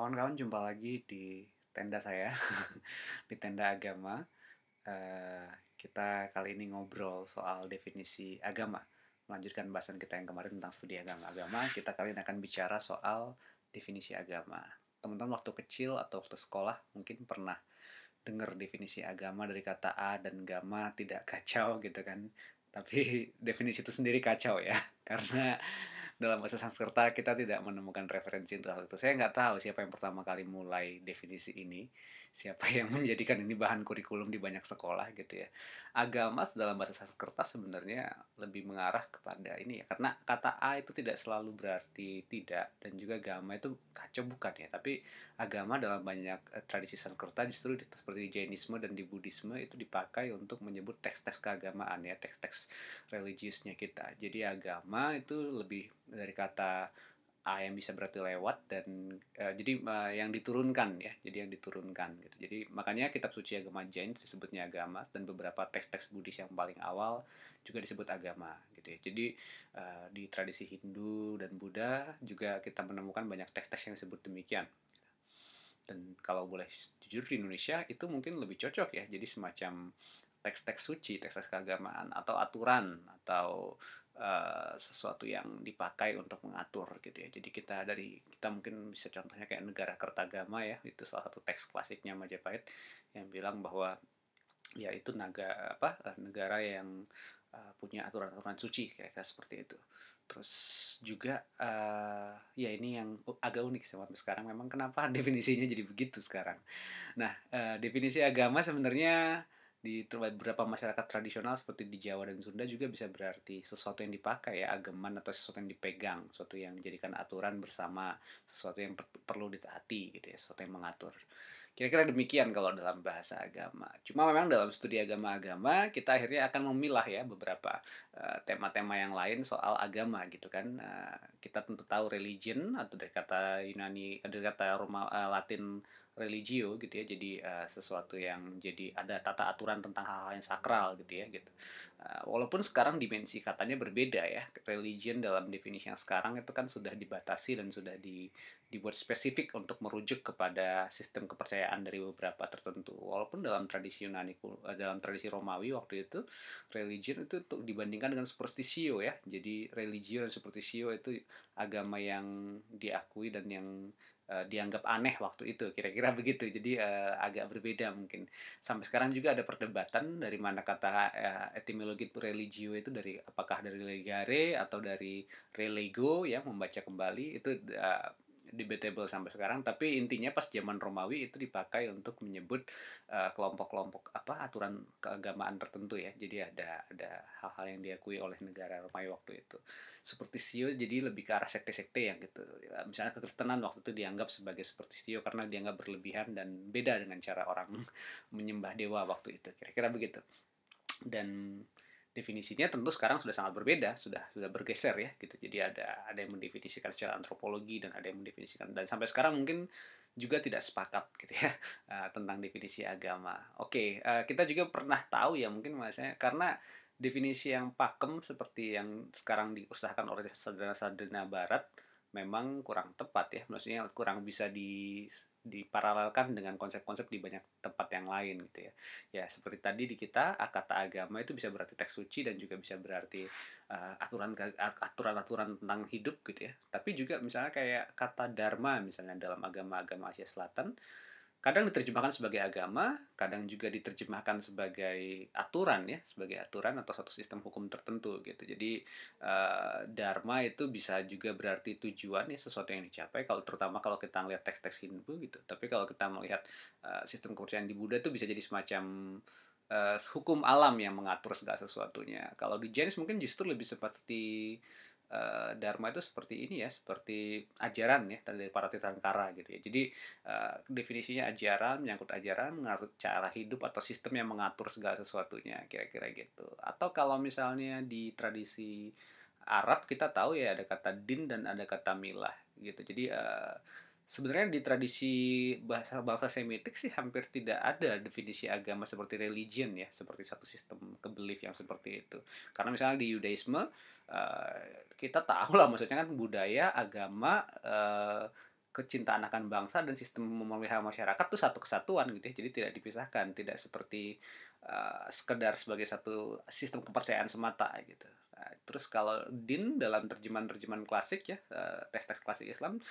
Kawan-kawan jumpa lagi di tenda saya, di tenda agama. Eh, kita kali ini ngobrol soal definisi agama. Melanjutkan bahasan kita yang kemarin tentang studi agama. Agama, kita kali ini akan bicara soal definisi agama. Teman-teman waktu kecil atau waktu sekolah mungkin pernah dengar definisi agama dari kata A dan gama tidak kacau gitu kan. Tapi definisi itu sendiri kacau ya. Karena dalam bahasa Sanskerta kita tidak menemukan referensi untuk hal itu. Saya nggak tahu siapa yang pertama kali mulai definisi ini, siapa yang menjadikan ini bahan kurikulum di banyak sekolah gitu ya. Agama dalam bahasa Sanskerta sebenarnya lebih mengarah kepada ini ya, karena kata A itu tidak selalu berarti tidak dan juga agama itu kacau bukan ya, tapi agama dalam banyak eh, tradisi Sanskerta justru seperti Jainisme dan di Buddhisme itu dipakai untuk menyebut teks-teks keagamaan ya, teks-teks religiusnya kita. Jadi agama itu lebih dari kata A yang bisa berarti lewat dan uh, jadi uh, yang diturunkan ya jadi yang diturunkan gitu. Jadi makanya kitab suci agama Jain disebutnya agama dan beberapa teks-teks Buddhis yang paling awal juga disebut agama gitu ya. Jadi uh, di tradisi Hindu dan Buddha juga kita menemukan banyak teks-teks yang disebut demikian. Dan kalau boleh jujur di Indonesia itu mungkin lebih cocok ya jadi semacam teks-teks suci teks-teks keagamaan atau aturan atau uh, sesuatu yang dipakai untuk mengatur gitu ya. Jadi kita dari kita mungkin bisa contohnya kayak negara Kertagama ya, itu salah satu teks klasiknya Majapahit yang bilang bahwa ya itu naga apa eh, negara yang uh, punya aturan-aturan suci kayak, kayak seperti itu. Terus juga uh, ya ini yang agak unik sampai sekarang memang kenapa definisinya jadi begitu sekarang. Nah, uh, definisi agama sebenarnya di beberapa masyarakat tradisional seperti di Jawa dan Sunda juga bisa berarti sesuatu yang dipakai ya ageman atau sesuatu yang dipegang sesuatu yang dijadikan aturan bersama sesuatu yang per perlu ditaati gitu ya sesuatu yang mengatur. Kira-kira demikian kalau dalam bahasa agama. Cuma memang dalam studi agama-agama kita akhirnya akan memilah ya beberapa eh, tema-tema uh, yang lain soal agama gitu kan. Uh, kita tentu tahu religion atau dari kata Yunani dari kata Roma uh, Latin religio gitu ya jadi uh, sesuatu yang jadi ada tata aturan tentang hal-hal yang sakral gitu ya gitu. Uh, walaupun sekarang dimensi katanya berbeda ya religion dalam definisi yang sekarang itu kan sudah dibatasi dan sudah di, dibuat spesifik untuk merujuk kepada sistem kepercayaan dari beberapa tertentu. Walaupun dalam tradisi Yunani eh, dalam tradisi Romawi waktu itu religion itu untuk dibandingkan dengan superstisio ya. Jadi religio dan superstisio itu agama yang diakui dan yang uh, dianggap aneh waktu itu kira-kira begitu. Jadi uh, agak berbeda mungkin. Sampai sekarang juga ada perdebatan dari mana kata uh, etimologi itu religio itu dari apakah dari legare atau dari relego ya membaca kembali itu uh, debatable sampai sekarang tapi intinya pas zaman Romawi itu dipakai untuk menyebut kelompok-kelompok uh, apa aturan keagamaan tertentu ya. Jadi ada ada hal-hal yang diakui oleh negara Romawi waktu itu. Seperti sio jadi lebih ke arah sekte-sekte yang gitu. Ya, misalnya kekristenan waktu itu dianggap sebagai seperti sio karena dianggap berlebihan dan beda dengan cara orang menyembah dewa waktu itu. Kira-kira begitu. Dan definisinya tentu sekarang sudah sangat berbeda, sudah sudah bergeser ya gitu. Jadi ada ada yang mendefinisikan secara antropologi dan ada yang mendefinisikan dan sampai sekarang mungkin juga tidak sepakat gitu ya uh, tentang definisi agama. Oke, okay, uh, kita juga pernah tahu ya mungkin maksudnya karena definisi yang pakem seperti yang sekarang diusahakan oleh sarjana-sarjana barat memang kurang tepat ya maksudnya kurang bisa di diparalelkan dengan konsep-konsep di banyak tempat yang lain gitu ya. Ya seperti tadi di kita kata agama itu bisa berarti teks suci dan juga bisa berarti uh, aturan aturan-aturan tentang hidup gitu ya. Tapi juga misalnya kayak kata dharma misalnya dalam agama-agama Asia Selatan kadang diterjemahkan sebagai agama, kadang juga diterjemahkan sebagai aturan ya, sebagai aturan atau satu sistem hukum tertentu gitu. Jadi uh, dharma itu bisa juga berarti tujuan ya sesuatu yang dicapai. Kalau terutama kalau kita melihat teks-teks Hindu gitu. Tapi kalau kita melihat uh, sistem kepercayaan di Buddha itu bisa jadi semacam uh, hukum alam yang mengatur segala sesuatunya. Kalau di Jainis mungkin justru lebih seperti uh, dharma itu seperti ini ya, seperti ajaran ya dari para tirthankara gitu ya. Jadi uh, definisinya ajaran, menyangkut ajaran, mengatur cara hidup atau sistem yang mengatur segala sesuatunya, kira-kira gitu. Atau kalau misalnya di tradisi Arab kita tahu ya ada kata din dan ada kata milah gitu. Jadi uh, sebenarnya di tradisi bahasa bahasa Semitik sih hampir tidak ada definisi agama seperti religion ya seperti satu sistem kebelief yang seperti itu. Karena misalnya di Yudaisme uh, kita tahu lah maksudnya kan budaya agama uh, kecintaan akan bangsa dan sistem memelihara masyarakat itu satu kesatuan gitu ya. Jadi tidak dipisahkan tidak seperti uh, sekedar sebagai satu sistem kepercayaan semata gitu. Nah, terus kalau din dalam terjemahan-terjemahan klasik ya teks-teks klasik Islam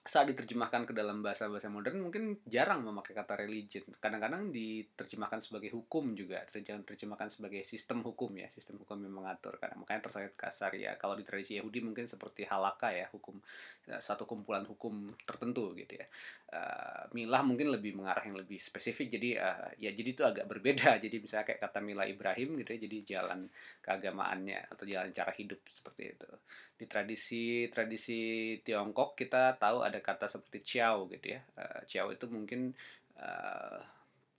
saat diterjemahkan ke dalam bahasa-bahasa modern mungkin jarang memakai kata religion. Kadang-kadang diterjemahkan sebagai hukum juga, diterjemahkan sebagai sistem hukum ya, sistem hukum yang mengatur. Karena makanya tersayat kasar ya. Kalau di tradisi Yahudi mungkin seperti halaka ya, hukum ya, satu kumpulan hukum tertentu gitu ya. Uh, milah mungkin lebih mengarah yang lebih spesifik. Jadi uh, ya jadi itu agak berbeda. Jadi misalnya kayak kata milah Ibrahim gitu ya, jadi jalan keagamaannya atau jalan cara hidup seperti itu. Di tradisi tradisi Tiongkok kita tahu ada kata seperti ciao gitu ya. Uh, ciao itu mungkin uh,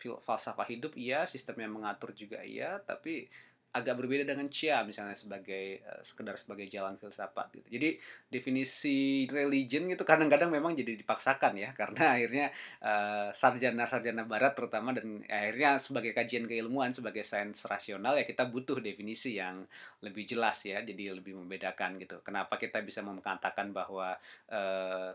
falsafah hidup iya, sistem yang mengatur juga iya, tapi agak berbeda dengan Chia misalnya sebagai uh, sekedar sebagai jalan filsafat gitu. Jadi definisi religion itu kadang-kadang memang jadi dipaksakan ya karena akhirnya sarjana-sarjana uh, barat terutama dan akhirnya sebagai kajian keilmuan sebagai sains rasional ya kita butuh definisi yang lebih jelas ya. Jadi lebih membedakan gitu. Kenapa kita bisa mengatakan bahwa uh,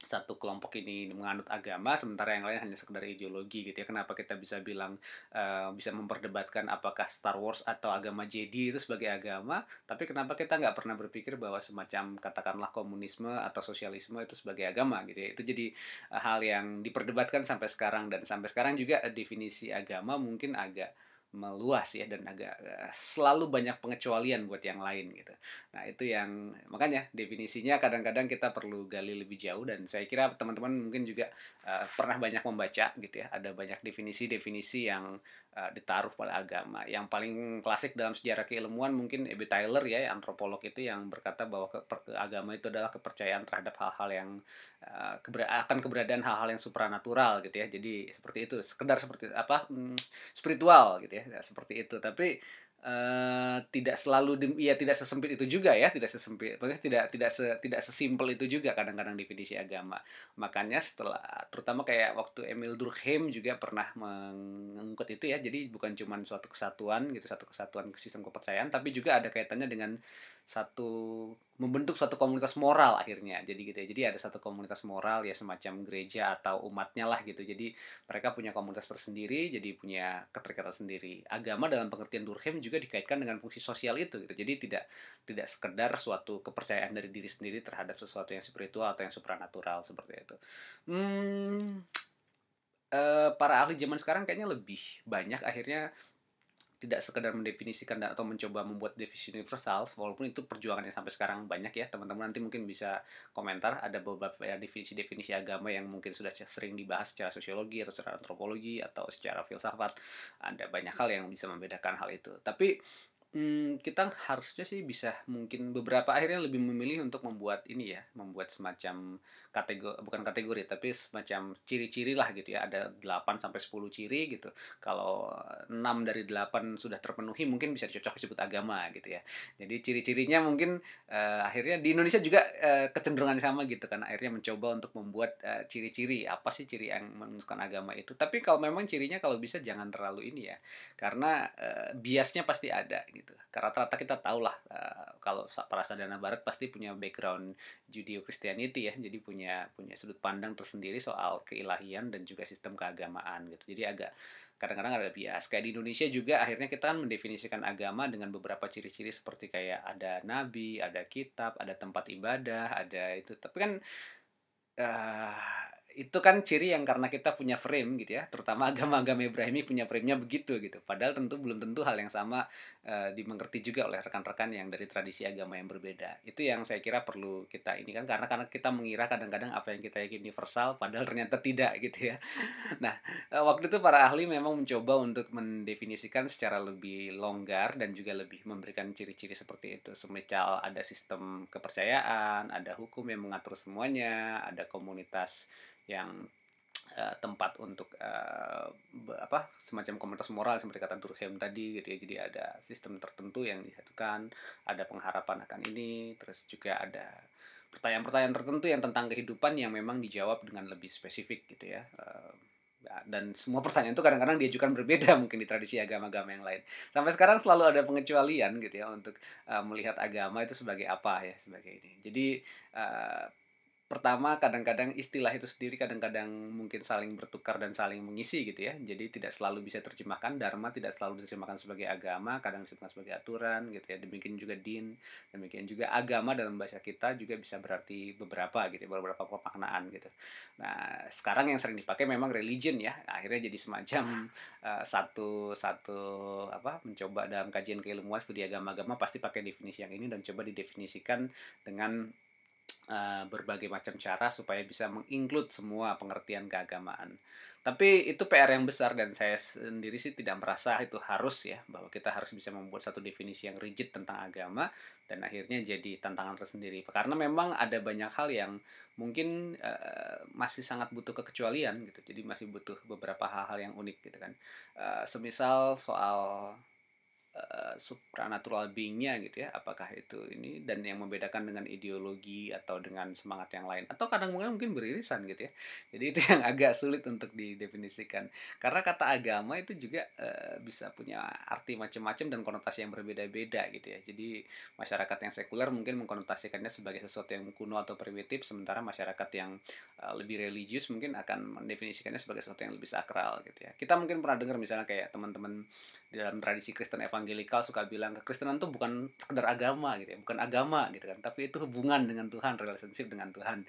satu kelompok ini menganut agama sementara yang lain hanya sekedar ideologi gitu ya. Kenapa kita bisa bilang uh, bisa memperdebatkan apakah Star Wars atau agama Jedi itu sebagai agama tapi kenapa kita nggak pernah berpikir bahwa semacam katakanlah komunisme atau sosialisme itu sebagai agama gitu ya. Itu jadi uh, hal yang diperdebatkan sampai sekarang dan sampai sekarang juga uh, definisi agama mungkin agak meluas ya dan agak uh, selalu banyak pengecualian buat yang lain gitu. Nah itu yang makanya definisinya kadang-kadang kita perlu gali lebih jauh dan saya kira teman-teman mungkin juga uh, pernah banyak membaca gitu ya. Ada banyak definisi-definisi yang uh, ditaruh pada agama. Yang paling klasik dalam sejarah keilmuan mungkin E.B. Tyler ya antropolog itu yang berkata bahwa ke, agama itu adalah kepercayaan terhadap hal-hal yang keber akan keberadaan hal-hal yang supranatural gitu ya. Jadi seperti itu sekedar seperti apa hmm, spiritual gitu ya seperti itu tapi Uh, tidak selalu ya tidak sesempit itu juga ya tidak sesempit maksudnya tidak tidak se, tidak sesimpel itu juga kadang-kadang definisi agama. Makanya setelah terutama kayak waktu Emil Durkheim juga pernah mengangkut itu ya jadi bukan cuma suatu kesatuan gitu satu kesatuan sistem kepercayaan tapi juga ada kaitannya dengan satu membentuk suatu komunitas moral akhirnya. Jadi gitu ya jadi ada satu komunitas moral ya semacam gereja atau umatnya lah gitu. Jadi mereka punya komunitas tersendiri jadi punya keterikatan sendiri. Agama dalam pengertian Durkheim juga dikaitkan dengan fungsi sosial itu gitu. Jadi tidak tidak sekedar suatu kepercayaan dari diri sendiri terhadap sesuatu yang spiritual atau yang supranatural seperti itu. Hmm, uh, para ahli zaman sekarang kayaknya lebih banyak akhirnya tidak sekedar mendefinisikan atau mencoba membuat definisi universal walaupun itu perjuangan yang sampai sekarang banyak ya. Teman-teman nanti mungkin bisa komentar ada beberapa ya, definisi-definisi agama yang mungkin sudah sering dibahas secara sosiologi atau secara antropologi atau secara filsafat. Ada banyak hal yang bisa membedakan hal itu. Tapi hmm, kita harusnya sih bisa mungkin beberapa akhirnya lebih memilih untuk membuat ini ya, membuat semacam kategori bukan kategori tapi semacam ciri-ciri lah gitu ya. Ada 8 sampai 10 ciri gitu. Kalau 6 dari 8 sudah terpenuhi mungkin bisa dicocok disebut agama gitu ya. Jadi ciri-cirinya mungkin uh, akhirnya di Indonesia juga uh, kecenderungan sama gitu kan. Akhirnya mencoba untuk membuat uh, ciri-ciri apa sih ciri yang menunjukkan agama itu. Tapi kalau memang cirinya kalau bisa jangan terlalu ini ya. Karena uh, biasnya pasti ada gitu. Karena rata-rata kita tahu lah uh, kalau para sadana barat pasti punya background Judeo Christianity ya, jadi punya punya sudut pandang tersendiri soal keilahian dan juga sistem keagamaan gitu. Jadi agak kadang-kadang ada bias. Kayak di Indonesia juga akhirnya kita kan mendefinisikan agama dengan beberapa ciri-ciri seperti kayak ada nabi, ada kitab, ada tempat ibadah, ada itu. Tapi kan uh, itu kan ciri yang karena kita punya frame gitu ya terutama agama-agama Ibrahimi punya framenya begitu gitu. Padahal tentu belum tentu hal yang sama uh, dimengerti juga oleh rekan-rekan yang dari tradisi agama yang berbeda. Itu yang saya kira perlu kita ini kan karena karena kita mengira kadang-kadang apa yang kita yakin universal padahal ternyata tidak gitu ya. Nah uh, waktu itu para ahli memang mencoba untuk mendefinisikan secara lebih longgar dan juga lebih memberikan ciri-ciri seperti itu. Semisal ada sistem kepercayaan ada hukum yang mengatur semuanya ada komunitas yang uh, tempat untuk uh, apa semacam komunitas moral seperti kata Durkheim tadi gitu ya jadi ada sistem tertentu yang disatukan ada pengharapan akan ini terus juga ada pertanyaan-pertanyaan tertentu yang tentang kehidupan yang memang dijawab dengan lebih spesifik gitu ya uh, dan semua pertanyaan itu kadang-kadang diajukan berbeda mungkin di tradisi agama-agama yang lain. Sampai sekarang selalu ada pengecualian gitu ya untuk uh, melihat agama itu sebagai apa ya sebagai ini. Jadi uh, pertama kadang-kadang istilah itu sendiri kadang-kadang mungkin saling bertukar dan saling mengisi gitu ya. Jadi tidak selalu bisa terjemahkan dharma tidak selalu diterjemahkan sebagai agama kadang diterjemahkan sebagai aturan gitu ya. Demikian juga din demikian juga agama dalam bahasa kita juga bisa berarti beberapa gitu ya, beberapa pemaknaan gitu. Nah sekarang yang sering dipakai memang religion ya. Akhirnya jadi semacam uh, satu satu apa mencoba dalam kajian keilmuan studi agama-agama pasti pakai definisi yang ini dan coba didefinisikan dengan uh, berbagai macam cara supaya bisa menginclude semua pengertian keagamaan. Tapi itu PR yang besar dan saya sendiri sih tidak merasa itu harus ya bahwa kita harus bisa membuat satu definisi yang rigid tentang agama dan akhirnya jadi tantangan tersendiri. Karena memang ada banyak hal yang mungkin uh, masih sangat butuh kekecualian gitu. Jadi masih butuh beberapa hal-hal yang unik gitu kan. Uh, semisal soal uh, supranatural beingnya gitu ya apakah itu ini dan yang membedakan dengan ideologi atau dengan semangat yang lain? Atau kadang kadang mungkin beririsan gitu ya. Jadi itu yang agak sulit untuk didefinisikan. Karena kata agama itu juga uh, bisa punya arti macam-macam dan konotasi yang berbeda-beda gitu ya. Jadi masyarakat yang sekuler mungkin mengkonotasikannya sebagai sesuatu yang kuno atau primitif sementara masyarakat yang uh, lebih religius mungkin akan mendefinisikannya sebagai sesuatu yang lebih sakral gitu ya. Kita mungkin pernah dengar misalnya kayak teman-teman dalam tradisi Kristen evangelikal suka bilang kekristenan itu bukan sekedar agama gitu ya bukan agama gitu kan tapi itu hubungan dengan Tuhan relationship dengan Tuhan.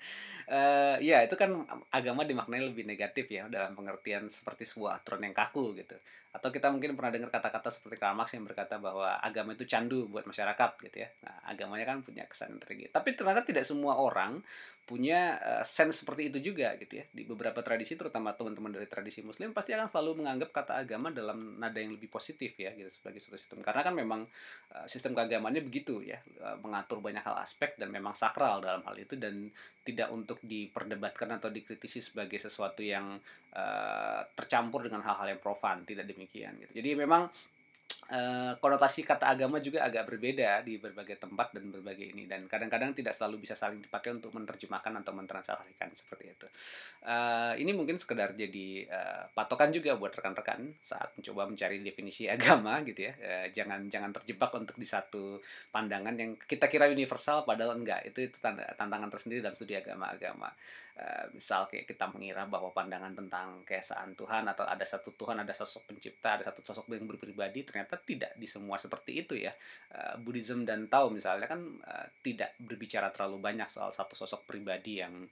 Uh, ya itu kan agama dimaknai lebih negatif ya dalam pengertian seperti sebuah aturan yang kaku gitu. Atau kita mungkin pernah dengar kata-kata seperti Karl Marx yang berkata bahwa agama itu candu buat masyarakat gitu ya. Nah agamanya kan punya kesan tinggi tapi ternyata tidak semua orang punya uh, sense seperti itu juga gitu ya. Di beberapa tradisi terutama teman-teman dari tradisi muslim pasti akan selalu menganggap kata agama dalam nada yang lebih positif ya gitu sebagai suatu sistem karena kan memang uh, sistem keagamaannya begitu ya uh, mengatur banyak hal aspek dan memang sakral dalam hal itu dan tidak untuk diperdebatkan atau dikritisi sebagai sesuatu yang uh, tercampur dengan hal-hal yang profan tidak demikian gitu. Jadi memang Uh, konotasi kata agama juga agak berbeda di berbagai tempat dan berbagai ini dan kadang-kadang tidak selalu bisa saling dipakai untuk menerjemahkan atau mentranslasikan seperti itu. Uh, ini mungkin sekedar jadi uh, patokan juga buat rekan-rekan saat mencoba mencari definisi agama gitu ya. Uh, jangan jangan terjebak untuk di satu pandangan yang kita kira universal padahal enggak. Itu itu tantangan tersendiri dalam studi agama-agama. Uh, misal kayak kita mengira bahwa pandangan tentang keesaan Tuhan atau ada satu Tuhan, ada sosok pencipta, ada satu sosok yang berpribadi ternyata tidak di semua seperti itu ya. Uh, Buddhism dan Tao misalnya kan uh, tidak berbicara terlalu banyak soal satu sosok pribadi yang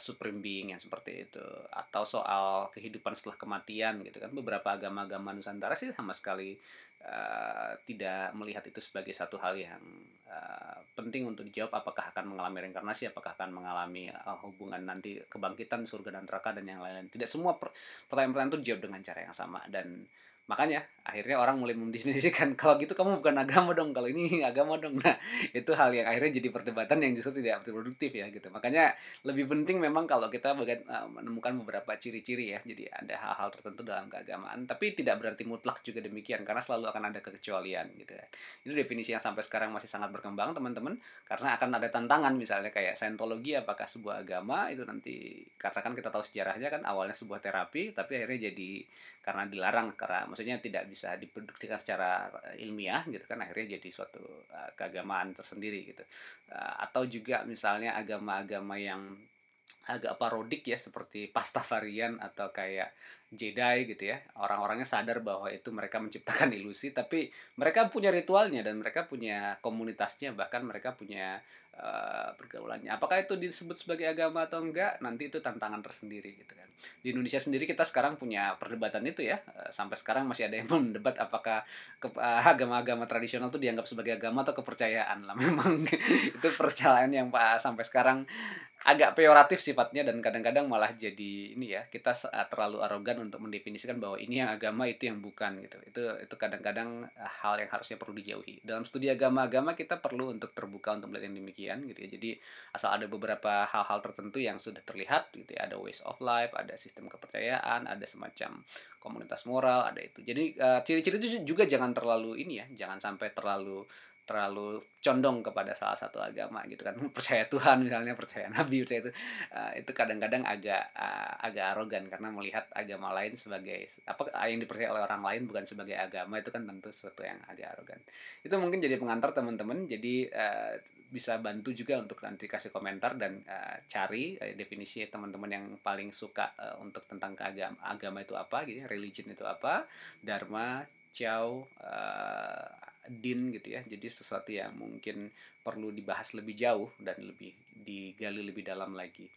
supreme being yang seperti itu atau soal kehidupan setelah kematian gitu kan. Beberapa agama-agama Nusantara sih sama sekali uh, tidak melihat itu sebagai satu hal yang uh, penting untuk dijawab apakah akan mengalami reinkarnasi apakah akan mengalami uh, hubungan nanti kebangkitan surga dan neraka dan yang lain-lain. Tidak semua pertanyaan-pertanyaan itu dijawab dengan cara yang sama dan makanya akhirnya orang mulai mendefinisikan kalau gitu kamu bukan agama dong kalau ini agama dong. Nah itu hal yang akhirnya jadi perdebatan yang justru tidak produktif ya gitu. Makanya lebih penting memang kalau kita uh, menemukan beberapa ciri-ciri ya jadi ada hal-hal tertentu dalam keagamaan. Tapi tidak berarti mutlak juga demikian karena selalu akan ada kekecualian gitu ya itu definisi yang sampai sekarang masih sangat berkembang teman-teman karena akan ada tantangan misalnya kayak Scientology apakah sebuah agama itu nanti karena kan kita tahu sejarahnya kan awalnya sebuah terapi tapi akhirnya jadi karena dilarang karena maksudnya tidak bisa diproduktikan secara eh, ilmiah gitu kan akhirnya jadi suatu uh, keagamaan tersendiri gitu. Uh, atau juga misalnya agama-agama yang agak parodik ya seperti pastafarian atau kayak Jedi gitu ya. Orang-orangnya sadar bahwa itu mereka menciptakan ilusi tapi mereka punya ritualnya dan mereka punya komunitasnya bahkan mereka punya uh, pergaulannya. Apakah itu disebut sebagai agama atau enggak? Nanti itu tantangan tersendiri gitu kan. Di Indonesia sendiri kita sekarang punya perdebatan itu ya. Uh, sampai sekarang masih ada yang mendebat apakah uh, agama-agama tradisional itu dianggap sebagai agama atau kepercayaan. Lah memang itu percayaan yang pak sampai sekarang agak peyoratif sifatnya dan kadang-kadang malah jadi ini ya kita terlalu arogan untuk mendefinisikan bahwa ini yang agama itu yang bukan gitu. Itu itu kadang-kadang eh, hal yang harusnya perlu dijauhi. Dalam studi agama-agama kita perlu untuk terbuka untuk melihat yang demikian gitu ya. Jadi asal ada beberapa hal-hal tertentu yang sudah terlihat gitu ya. Ada ways of life ada sistem kepercayaan ada semacam komunitas moral ada itu. Jadi uh, ciri-ciri itu juga jangan terlalu ini ya jangan sampai terlalu terlalu condong kepada salah satu agama gitu kan. Percaya Tuhan misalnya percaya Nabi percaya itu. Uh, itu kadang-kadang agak uh, agak arogan karena melihat agama lain sebagai apa yang dipercaya oleh orang lain bukan sebagai agama itu kan tentu sesuatu yang agak arogan. Itu mungkin jadi pengantar teman-teman. Jadi uh, bisa bantu juga untuk nanti kasih komentar dan uh, cari uh, definisi teman-teman yang paling suka uh, untuk tentang keagama agama itu apa gitu ya, religion itu apa dharma ciao uh, din gitu ya. Jadi sesuatu yang mungkin perlu dibahas lebih jauh dan lebih digali lebih dalam lagi.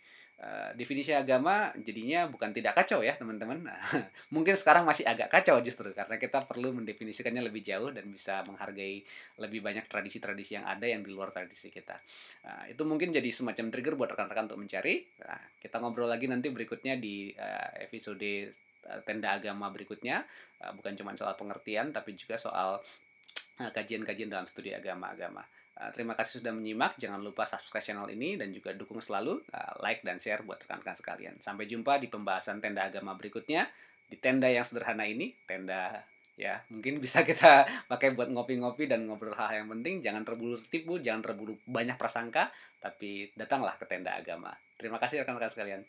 Uh, definisi agama jadinya bukan tidak kacau ya teman-teman. Mungkin sekarang masih agak kacau justru karena kita perlu mendefinisikannya lebih jauh dan bisa menghargai lebih banyak tradisi-tradisi yang ada yang di luar tradisi kita. Uh, itu mungkin jadi semacam trigger buat rekan-rekan untuk mencari. Nah, kita ngobrol lagi nanti berikutnya di uh, episode tenda agama berikutnya. Bukan cuma soal pengertian tapi juga soal kajian-kajian dalam studi agama-agama. Uh, terima kasih sudah menyimak. Jangan lupa subscribe channel ini dan juga dukung selalu uh, like dan share buat rekan-rekan sekalian. Sampai jumpa di pembahasan tenda agama berikutnya di tenda yang sederhana ini, tenda ya mungkin bisa kita pakai buat ngopi-ngopi dan ngobrol hal yang penting. Jangan terburu tipu, jangan terburu banyak prasangka, tapi datanglah ke tenda agama. Terima kasih rekan-rekan sekalian.